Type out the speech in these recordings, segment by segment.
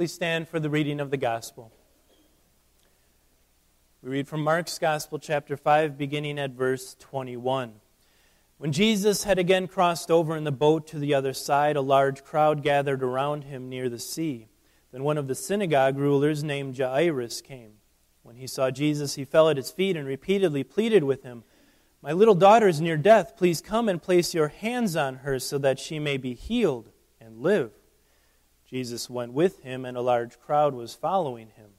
Please stand for the reading of the gospel. We read from Mark's Gospel, chapter 5, beginning at verse 21. When Jesus had again crossed over in the boat to the other side, a large crowd gathered around him near the sea. Then one of the synagogue rulers named Jairus came. When he saw Jesus, he fell at his feet and repeatedly pleaded with him, My little daughter is near death. Please come and place your hands on her so that she may be healed and live. Jesus went with him, and a large crowd was following him.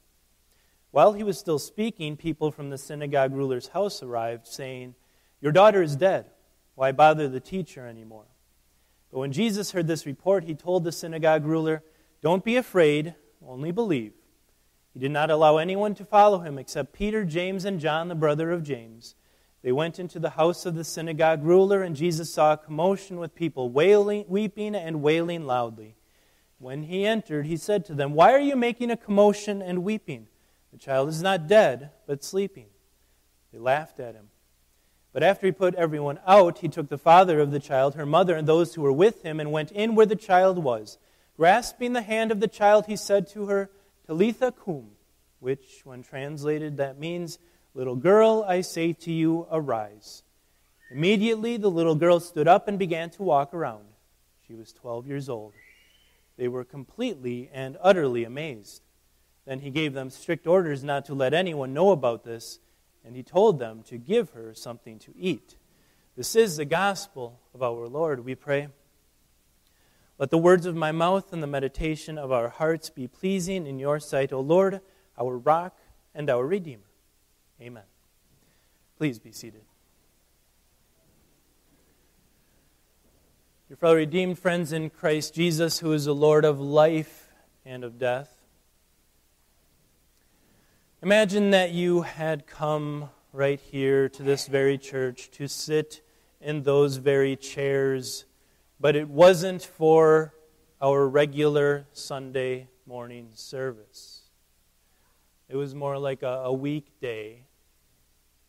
While he was still speaking, people from the synagogue ruler's house arrived, saying, Your daughter is dead. Why bother the teacher anymore? But when Jesus heard this report, he told the synagogue ruler, Don't be afraid, only believe. He did not allow anyone to follow him except Peter, James, and John, the brother of James. They went into the house of the synagogue ruler, and Jesus saw a commotion with people wailing, weeping and wailing loudly. When he entered, he said to them, Why are you making a commotion and weeping? The child is not dead, but sleeping. They laughed at him. But after he put everyone out, he took the father of the child, her mother, and those who were with him, and went in where the child was. Grasping the hand of the child, he said to her, Talitha cum, which, when translated, that means, Little girl, I say to you, arise. Immediately the little girl stood up and began to walk around. She was 12 years old. They were completely and utterly amazed. Then he gave them strict orders not to let anyone know about this, and he told them to give her something to eat. This is the gospel of our Lord, we pray. Let the words of my mouth and the meditation of our hearts be pleasing in your sight, O Lord, our rock and our Redeemer. Amen. Please be seated. Your fellow redeemed friends in Christ Jesus, who is the Lord of life and of death. Imagine that you had come right here to this very church to sit in those very chairs, but it wasn't for our regular Sunday morning service. It was more like a, a weekday,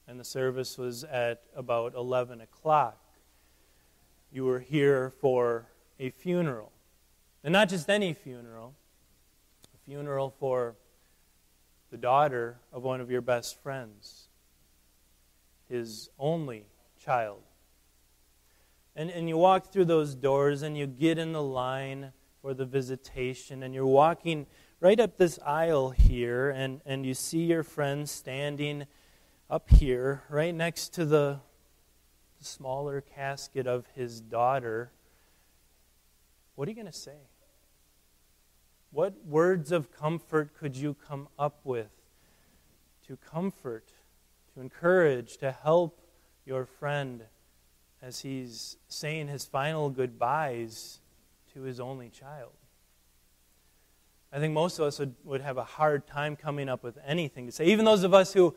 and the service was at about 11 o'clock you were here for a funeral. And not just any funeral, a funeral for the daughter of one of your best friends, his only child. And, and you walk through those doors and you get in the line for the visitation, and you're walking right up this aisle here, and, and you see your friend standing up here, right next to the the smaller casket of his daughter, what are you going to say? What words of comfort could you come up with to comfort, to encourage, to help your friend as he's saying his final goodbyes to his only child? I think most of us would, would have a hard time coming up with anything to say. Even those of us who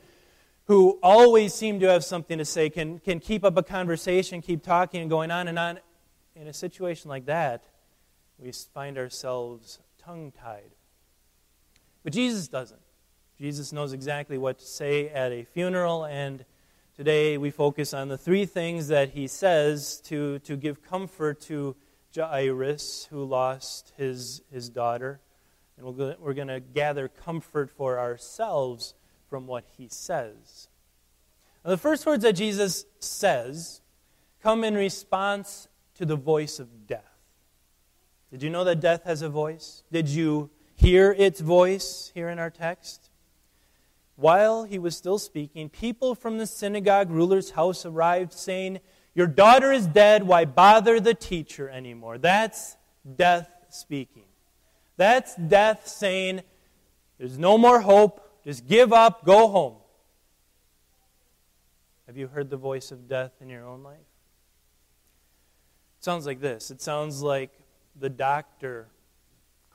who always seem to have something to say, can, can keep up a conversation, keep talking and going on and on. In a situation like that, we find ourselves tongue tied. But Jesus doesn't. Jesus knows exactly what to say at a funeral, and today we focus on the three things that he says to, to give comfort to Jairus, who lost his, his daughter. And we're, we're going to gather comfort for ourselves from what he says. Now, the first words that Jesus says come in response to the voice of death. Did you know that death has a voice? Did you hear its voice here in our text? While he was still speaking, people from the synagogue ruler's house arrived, saying, Your daughter is dead. Why bother the teacher anymore? That's death speaking. That's death saying, There's no more hope. Just give up, go home. Have you heard the voice of death in your own life? It sounds like this it sounds like the doctor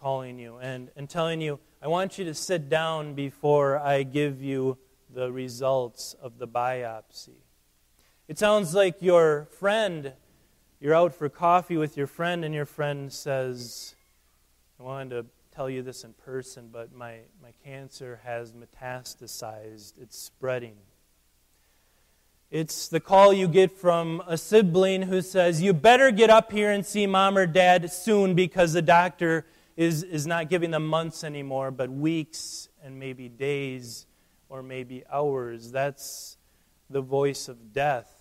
calling you and, and telling you, I want you to sit down before I give you the results of the biopsy. It sounds like your friend, you're out for coffee with your friend, and your friend says, I wanted to tell you this in person, but my, my cancer has metastasized. It's spreading. It's the call you get from a sibling who says, You better get up here and see mom or dad soon because the doctor is, is not giving them months anymore, but weeks and maybe days or maybe hours. That's the voice of death.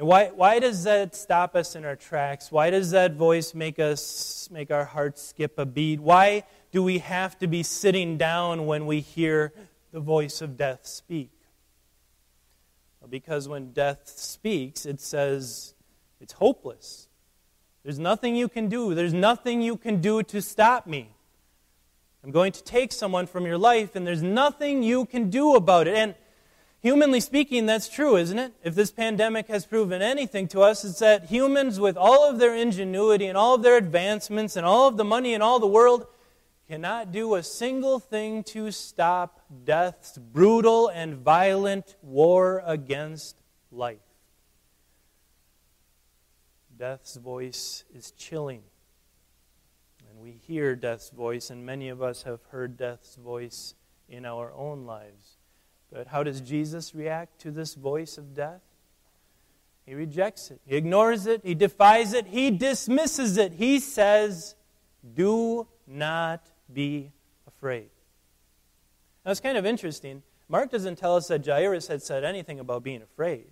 And why, why does that stop us in our tracks? Why does that voice make us make our hearts skip a beat? Why do we have to be sitting down when we hear the voice of death speak? Well, because when death speaks, it says it's hopeless. There's nothing you can do. There's nothing you can do to stop me. I'm going to take someone from your life, and there's nothing you can do about it. And humanly speaking, that's true, isn't it? If this pandemic has proven anything to us, it's that humans, with all of their ingenuity and all of their advancements and all of the money in all the world, cannot do a single thing to stop death's brutal and violent war against life. Death's voice is chilling. And we hear death's voice, and many of us have heard death's voice in our own lives. But how does Jesus react to this voice of death? He rejects it, he ignores it, he defies it, he dismisses it. He says, Do not be afraid. Now, it's kind of interesting. Mark doesn't tell us that Jairus had said anything about being afraid.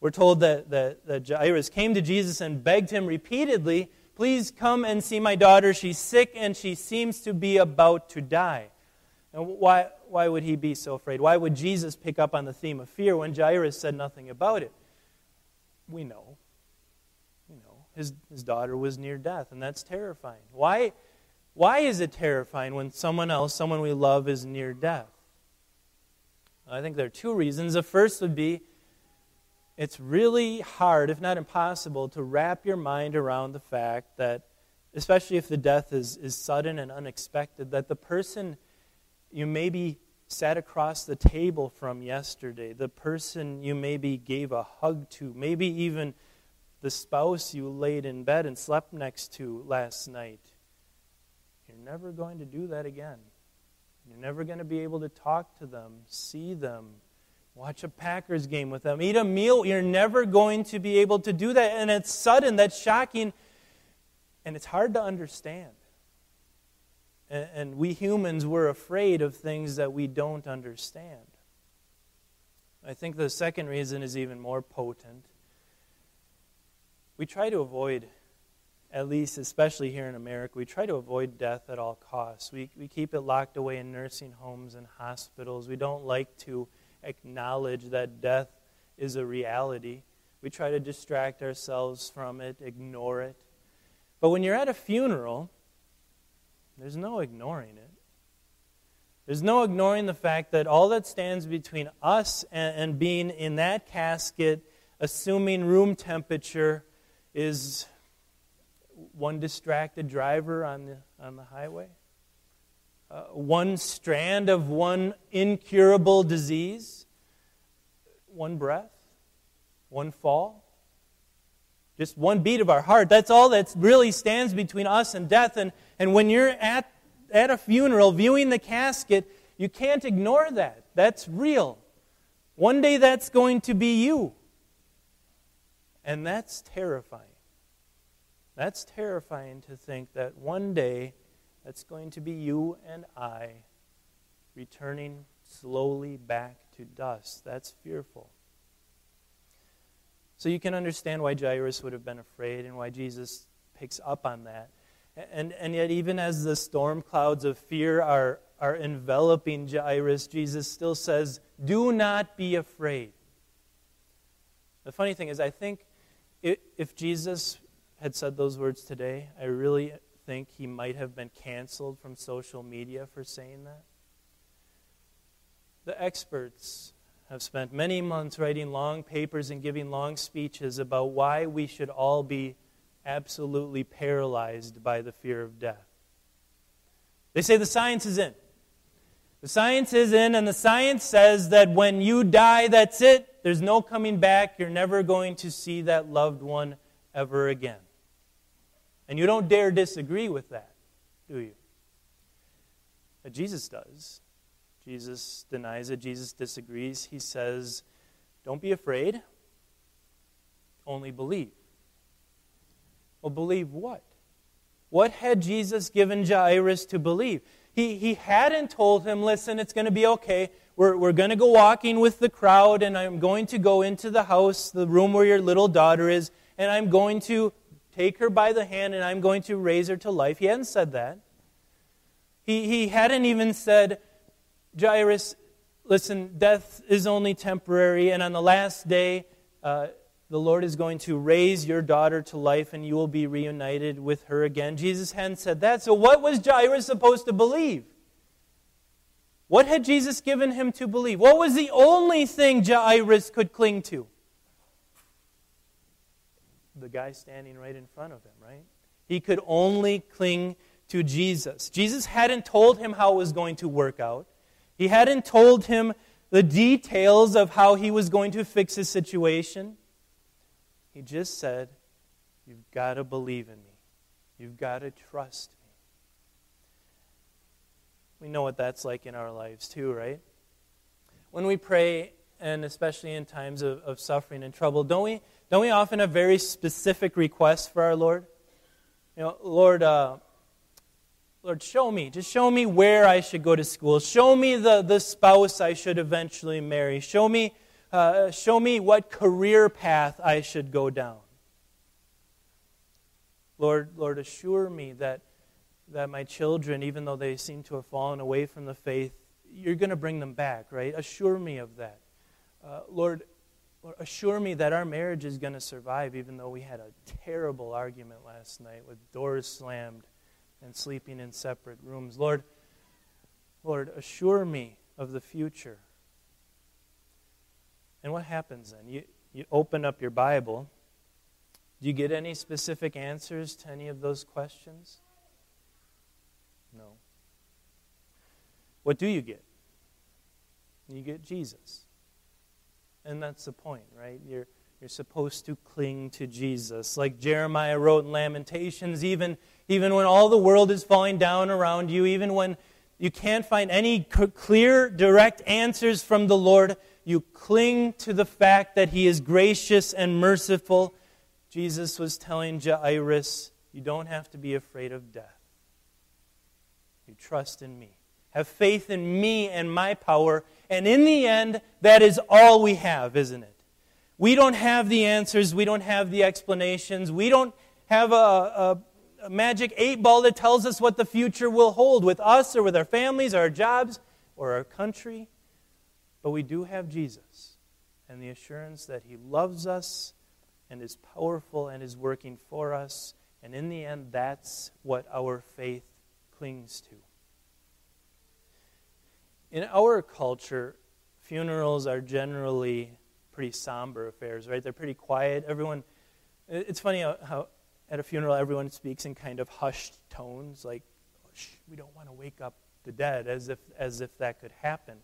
We're told that, that, that Jairus came to Jesus and begged him repeatedly, Please come and see my daughter. She's sick and she seems to be about to die. And why, why would he be so afraid? Why would Jesus pick up on the theme of fear when Jairus said nothing about it? We know. You know, his, his daughter was near death, and that's terrifying. Why, why is it terrifying when someone else, someone we love, is near death? I think there are two reasons. The first would be it's really hard, if not impossible, to wrap your mind around the fact that, especially if the death is, is sudden and unexpected, that the person you maybe sat across the table from yesterday, the person you maybe gave a hug to, maybe even the spouse you laid in bed and slept next to last night, you're never going to do that again. You're never going to be able to talk to them, see them, Watch a Packers game with them. Eat a meal. You're never going to be able to do that. And it's sudden, that's shocking, and it's hard to understand. And we humans, we're afraid of things that we don't understand. I think the second reason is even more potent. We try to avoid, at least especially here in America, we try to avoid death at all costs. We, we keep it locked away in nursing homes and hospitals. We don't like to acknowledge that death is a reality. We try to distract ourselves from it, ignore it. But when you're at a funeral, there's no ignoring it. There's no ignoring the fact that all that stands between us and, and being in that casket, assuming room temperature, is one distracted driver on the, on the highway. Uh, one strand of one incurable disease, one breath, one fall, just one beat of our heart. That's all that really stands between us and death. And, and when you're at, at a funeral viewing the casket, you can't ignore that. That's real. One day that's going to be you. And that's terrifying. That's terrifying to think that one day that's going to be you and I returning slowly back to dust. That's fearful. So you can understand why Jairus would have been afraid and why Jesus picks up on that. And, and yet, even as the storm clouds of fear are, are enveloping Jairus, Jesus still says, Do not be afraid. The funny thing is, I think if Jesus had said those words today, I really think he might have been canceled from social media for saying that? The experts have spent many months writing long papers and giving long speeches about why we should all be absolutely paralyzed by the fear of death. They say the science is in. The science is in, and the science says that when you die, that's it. There's no coming back. You're never going to see that loved one ever again. And you don't dare disagree with that, do you? But Jesus does. Jesus denies it. Jesus disagrees. He says, Don't be afraid, only believe. Well, believe what? What had Jesus given Jairus to believe? He, he hadn't told him, listen, it's going to be okay. We're, we're going to go walking with the crowd, and I'm going to go into the house, the room where your little daughter is, and I'm going to take her by the hand and I'm going to raise her to life. He hadn't said that. He, he hadn't even said, Jairus, listen, death is only temporary, and on the last day, uh, the Lord is going to raise your daughter to life and you will be reunited with her again. Jesus hadn't said that. So, what was Jairus supposed to believe? What had Jesus given him to believe? What was the only thing Jairus could cling to? The guy standing right in front of him, right? He could only cling to Jesus. Jesus hadn't told him how it was going to work out, he hadn't told him the details of how he was going to fix his situation. He just said, You've got to believe in me. You've got to trust me. We know what that's like in our lives too, right? When we pray, and especially in times of, of suffering and trouble, don't we, don't we often have very specific requests for our Lord? You know, Lord, uh, Lord, show me. Just show me where I should go to school. Show me the, the spouse I should eventually marry. Show me, uh, show me what career path I should go down. Lord, Lord, assure me that, that my children, even though they seem to have fallen away from the faith, you're going to bring them back, right? Assure me of that. Uh, Lord, Lord, assure me that our marriage is going to survive, even though we had a terrible argument last night with doors slammed and sleeping in separate rooms. Lord, Lord, assure me of the future. And what happens then? You, you open up your Bible. Do you get any specific answers to any of those questions? No. What do you get? You get Jesus. And that's the point, right? You're, you're supposed to cling to Jesus. Like Jeremiah wrote in Lamentations, even, even when all the world is falling down around you, even when you can't find any clear, direct answers from the Lord, you cling to the fact that He is gracious and merciful. Jesus was telling Jairus, You don't have to be afraid of death. You trust in me. Have faith in me and my power. And in the end, that is all we have, isn't it? We don't have the answers. We don't have the explanations. We don't have a, a, magic eight ball that tells us what the future will hold with us or with our families, or our jobs, or our country. But we do have Jesus and the assurance that He loves us and is powerful and is working for us. And in the end, that's what our faith clings to. In our culture, funerals are generally pretty somber affairs, right? They're pretty quiet. Everyone, it's funny how, how at a funeral everyone speaks in kind of hushed tones, like, we don't want to wake up the dead, as if, as if that could happen.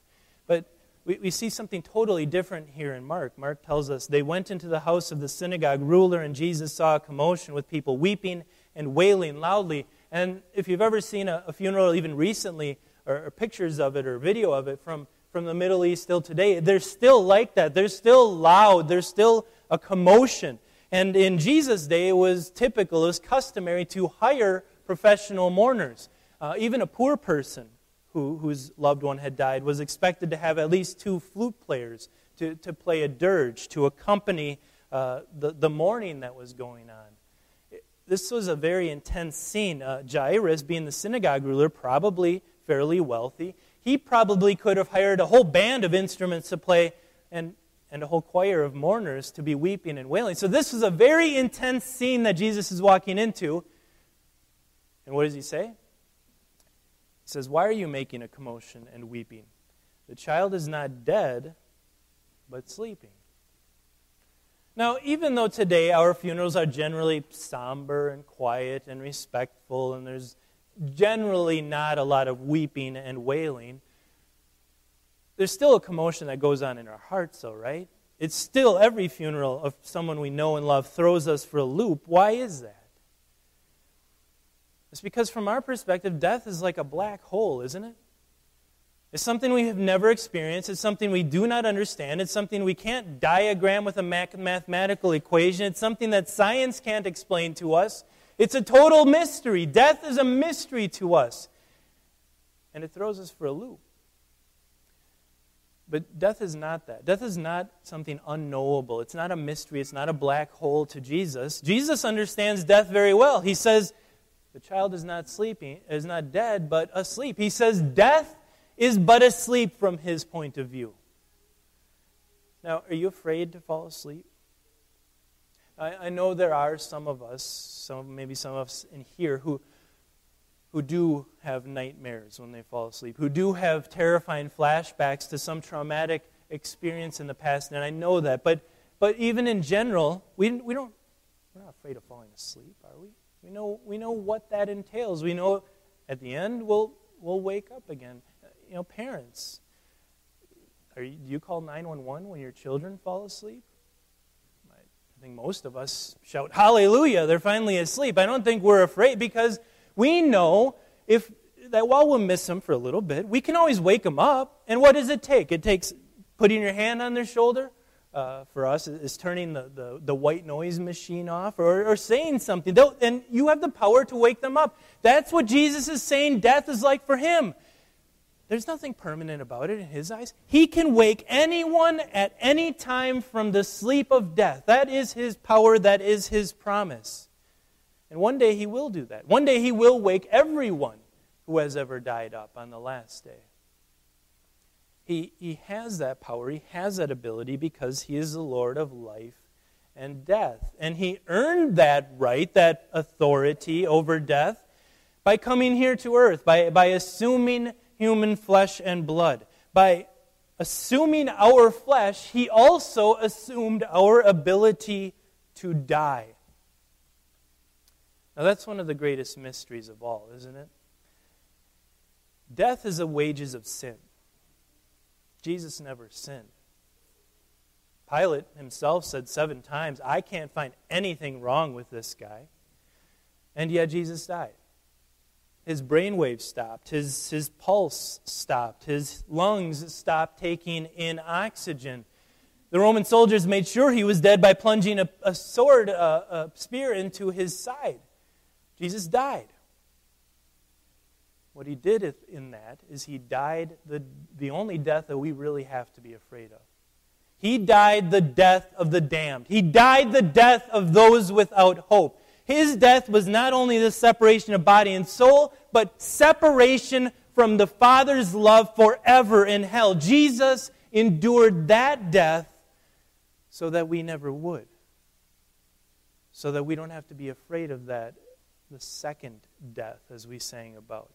But we, we see something totally different here in Mark. Mark tells us they went into the house of the synagogue ruler, and Jesus saw a commotion with people weeping and wailing loudly. And if you've ever seen a, a funeral, even recently, or, or pictures of it or video of it from from the Middle East still today, they're still like that. They're still loud. There's still a commotion. And in Jesus' day, it was typical, it was customary to hire professional mourners. Uh, even a poor person who, whose loved one had died was expected to have at least two flute players to, to play a dirge to accompany uh, the, the mourning that was going on. This was a very intense scene. Uh, Jairus, being the synagogue ruler, probably fairly wealthy, he probably could have hired a whole band of instruments to play and, and a whole choir of mourners to be weeping and wailing. So this was a very intense scene that Jesus is walking into. And what does he say? He says, Why are you making a commotion and weeping? The child is not dead, but sleeping. Now, even though today our funerals are generally somber and quiet and respectful, and there's generally not a lot of weeping and wailing. There's still a commotion that goes on in our hearts, though, right? It's still every funeral of someone we know and love throws us for a loop. Why is that? It's because, from our perspective, death is like a black hole, isn't it? It's something we have never experienced. It's something we do not understand. It's something we can't diagram with a mathematical equation. It's something that science can't explain to us. It's a total mystery. Death is a mystery to us. And it throws us for a loop. But death is not that. Death is not something unknowable. It's not a mystery. It's not a black hole to Jesus. Jesus understands death very well. He says, the child is not sleeping, is not dead, but asleep. He says death is but asleep from his point of view. Now, are you afraid to fall asleep? I, I know there are some of us, some maybe some of us in here who who do have nightmares when they fall asleep, who do have terrifying flashbacks to some traumatic experience in the past, and I know that. But, but even in general, we, we don't, we're not afraid of falling asleep, are we? We know, we know what that entails. We know at the end we'll, we'll wake up again. You know, parents, are you, do you call 911 when your children fall asleep? I think most of us shout, Hallelujah, they're finally asleep. I don't think we're afraid because we know if that while we'll miss them for a little bit, we can always wake them up. And what does it take? It takes putting your hand on their shoulder. Uh, for us, is turning the, the, the, white noise machine off or, or saying something. They'll, and you have the power to wake them up. That's what Jesus is saying death is like for him. There's nothing permanent about it in his eyes. He can wake anyone at any time from the sleep of death. That is his power, that is his promise. And one day he will do that. One day he will wake everyone who has ever died up on the last day. He, he has that power, he has that ability because he is the Lord of life and death. And he earned that right, that authority over death, by coming here to earth, by, by assuming human flesh and blood. By assuming our flesh, he also assumed our ability to die. Now, that's one of the greatest mysteries of all, isn't it? Death is the wages of sin. Jesus never sinned. Pilate himself said seven times, I can't find anything wrong with this guy. And yet Jesus died. His brainwaves stopped, his, his pulse stopped, his lungs stopped taking in oxygen. The Roman soldiers made sure he was dead by plunging a, a sword, a, a spear into his side. Jesus died. What he did in that is he died the, the only death that we really have to be afraid of. He died the death of the damned. He died the death of those without hope. His death was not only the separation of body and soul, but separation from the Father's love forever in hell. Jesus endured that death so that we never would. So that we don't have to be afraid of that the second death, as we sang about.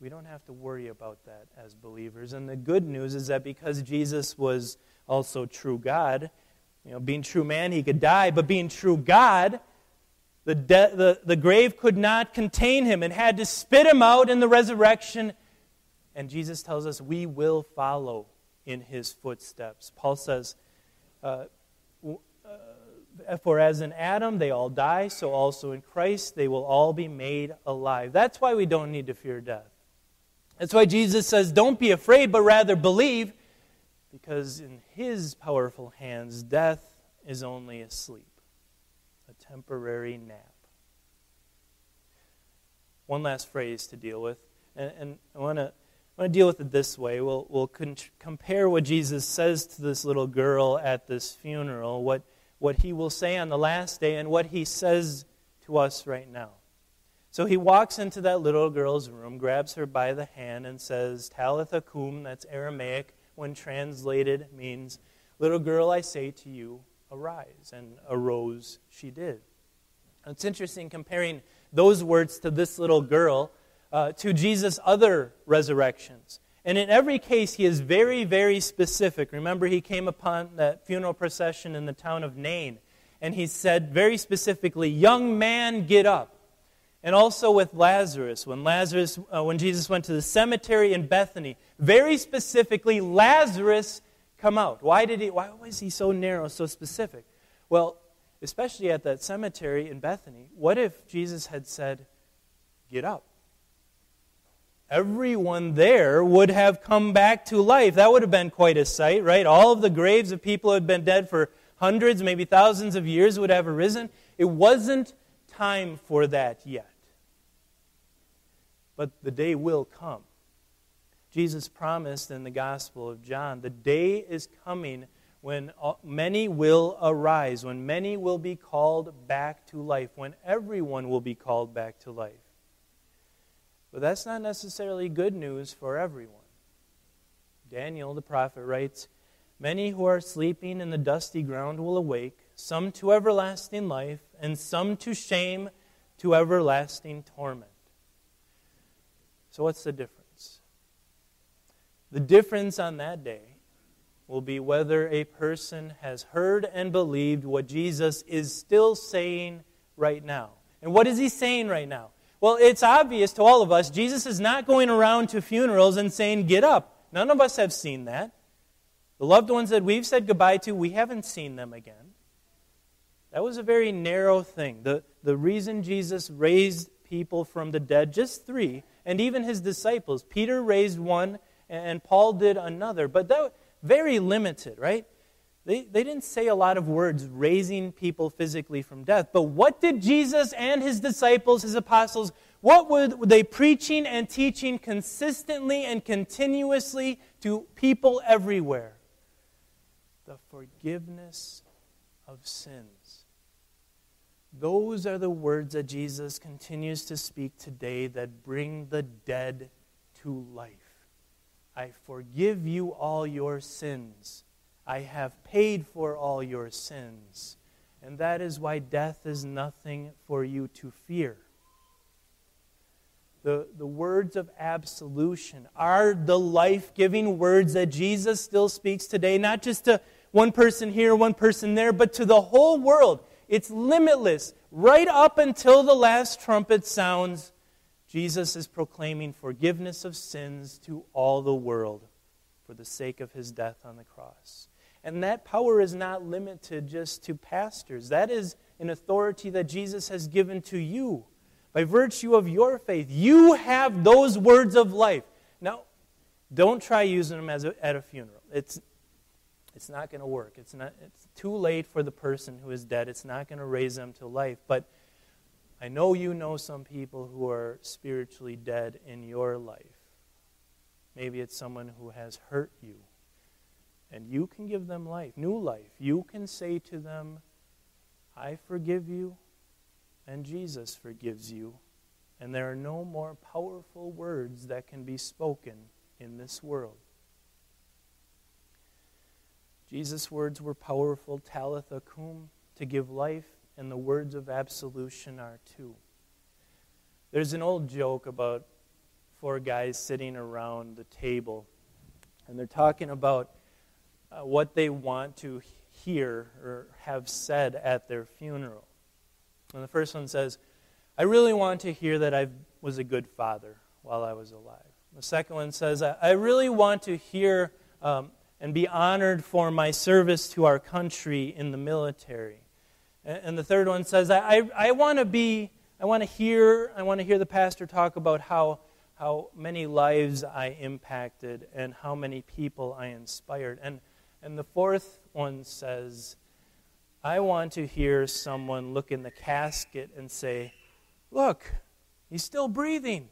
We don't have to worry about that as believers. And the good news is that because Jesus was also true God, you know, being true man, he could die, but being true God, the, de- the, the grave could not contain him and had to spit him out in the resurrection. And Jesus tells us we will follow in his footsteps. Paul says, uh, for as in Adam they all die, so also in Christ they will all be made alive. That's why we don't need to fear death. That's why Jesus says, Don't be afraid, but rather believe, because in his powerful hands, death is only a sleep, a temporary nap. One last phrase to deal with, and, and I want to. I want to deal with it this way. We'll, we'll con- compare what Jesus says to this little girl at this funeral, what what he will say on the last day and what he says to us right now. So he walks into that little girl's room, grabs her by the hand, and says, Talitha cum, that's Aramaic, when translated means, Little girl, I say to you, arise. And arose she did. It's interesting comparing those words to this little girl uh, to Jesus' other resurrections. And in every case, he is very, very specific. Remember, he came upon that funeral procession in the town of Nain, and he said very specifically, Young man, get up. And also with Lazarus, when Lazarus, uh, when Jesus went to the cemetery in Bethany, very specifically, Lazarus, come out. Why did he? Why was he so narrow, so specific? Well, especially at that cemetery in Bethany, what if Jesus had said, "Get up"? Everyone there would have come back to life. That would have been quite a sight, right? All of the graves of people who had been dead for hundreds, maybe thousands of years would have arisen. It wasn't time for that yet. But the day will come. Jesus promised in the Gospel of John the day is coming when many will arise, when many will be called back to life, when everyone will be called back to life. But that's not necessarily good news for everyone. Daniel the prophet writes Many who are sleeping in the dusty ground will awake, some to everlasting life, and some to shame, to everlasting torment. So, what's the difference? The difference on that day will be whether a person has heard and believed what Jesus is still saying right now. And what is he saying right now? Well, it's obvious to all of us. Jesus is not going around to funerals and saying, Get up. None of us have seen that. The loved ones that we've said goodbye to, we haven't seen them again. That was a very narrow thing. The, the reason Jesus raised people from the dead, just three, and even his disciples, Peter raised one and Paul did another, but that very limited, right? They, they didn't say a lot of words raising people physically from death. But what did Jesus and his disciples, his apostles, what were they preaching and teaching consistently and continuously to people everywhere? The forgiveness of sins. Those are the words that Jesus continues to speak today that bring the dead to life. I forgive you all your sins. I have paid for all your sins. And that is why death is nothing for you to fear the, the words of absolution are the life giving words that Jesus still speaks today, not just to one person here, one person there, but to the whole world. It's limitless. Right up until the last trumpet sounds, Jesus is proclaiming forgiveness of sins to all the world for the sake of his death on the cross. And that power is not limited just to pastors, that is an authority that Jesus has given to you by virtue of your faith, you have those words of life. Now, don't try using them as a, at a funeral. It's, it's not going to work. It's, not, it's too late for the person who is dead. It's not going to raise them to life. But I know you know some people who are spiritually dead in your life. Maybe it's someone who has hurt you. And you can give them life, new life. You can say to them, I forgive you and Jesus forgives you. And there are no more powerful words that can be spoken in this world. Jesus' words were powerful, Talitha cum, to give life, and the words of absolution are too. There's an old joke about four guys sitting around the table, and they're talking about what they want to hear or have said at their funeral. And the first one says, I really want to hear that I was a good father while I was alive. The second one says, I really want to hear um, and be honored for my service to our country in the military. And the third one says, I, I, I want to be, I want to hear, I want to hear the pastor talk about how, how many lives I impacted and how many people I inspired. And, and the fourth one says, I want to hear someone look in the casket and say, Look, he's still breathing.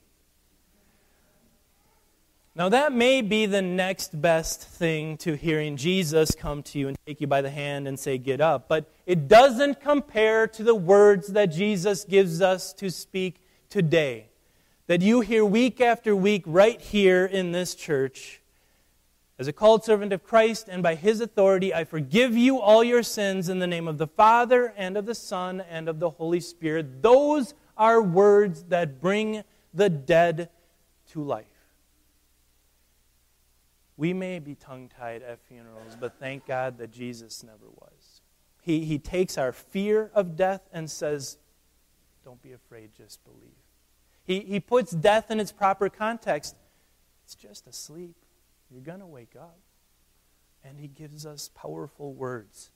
Now, that may be the next best thing to hearing Jesus come to you and take you by the hand and say, Get up. But it doesn't compare to the words that Jesus gives us to speak today, that you hear week after week right here in this church as a called servant of Christ and by his authority, I forgive you all your sins in the name of the Father and of the Son and of the Holy Spirit. Those are words that bring the dead to life. We may be tongue tied at funerals, but thank God that Jesus never was. He, he takes our fear of death and says, Don't be afraid, just believe. He, he puts death in its proper context. It's just a sleep. You're going to wake up. And he gives us powerful words.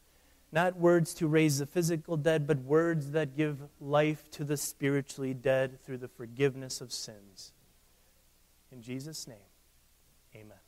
Not words to raise the physical dead, but words that give life to the spiritually dead through the forgiveness of sins. In Jesus' name, amen.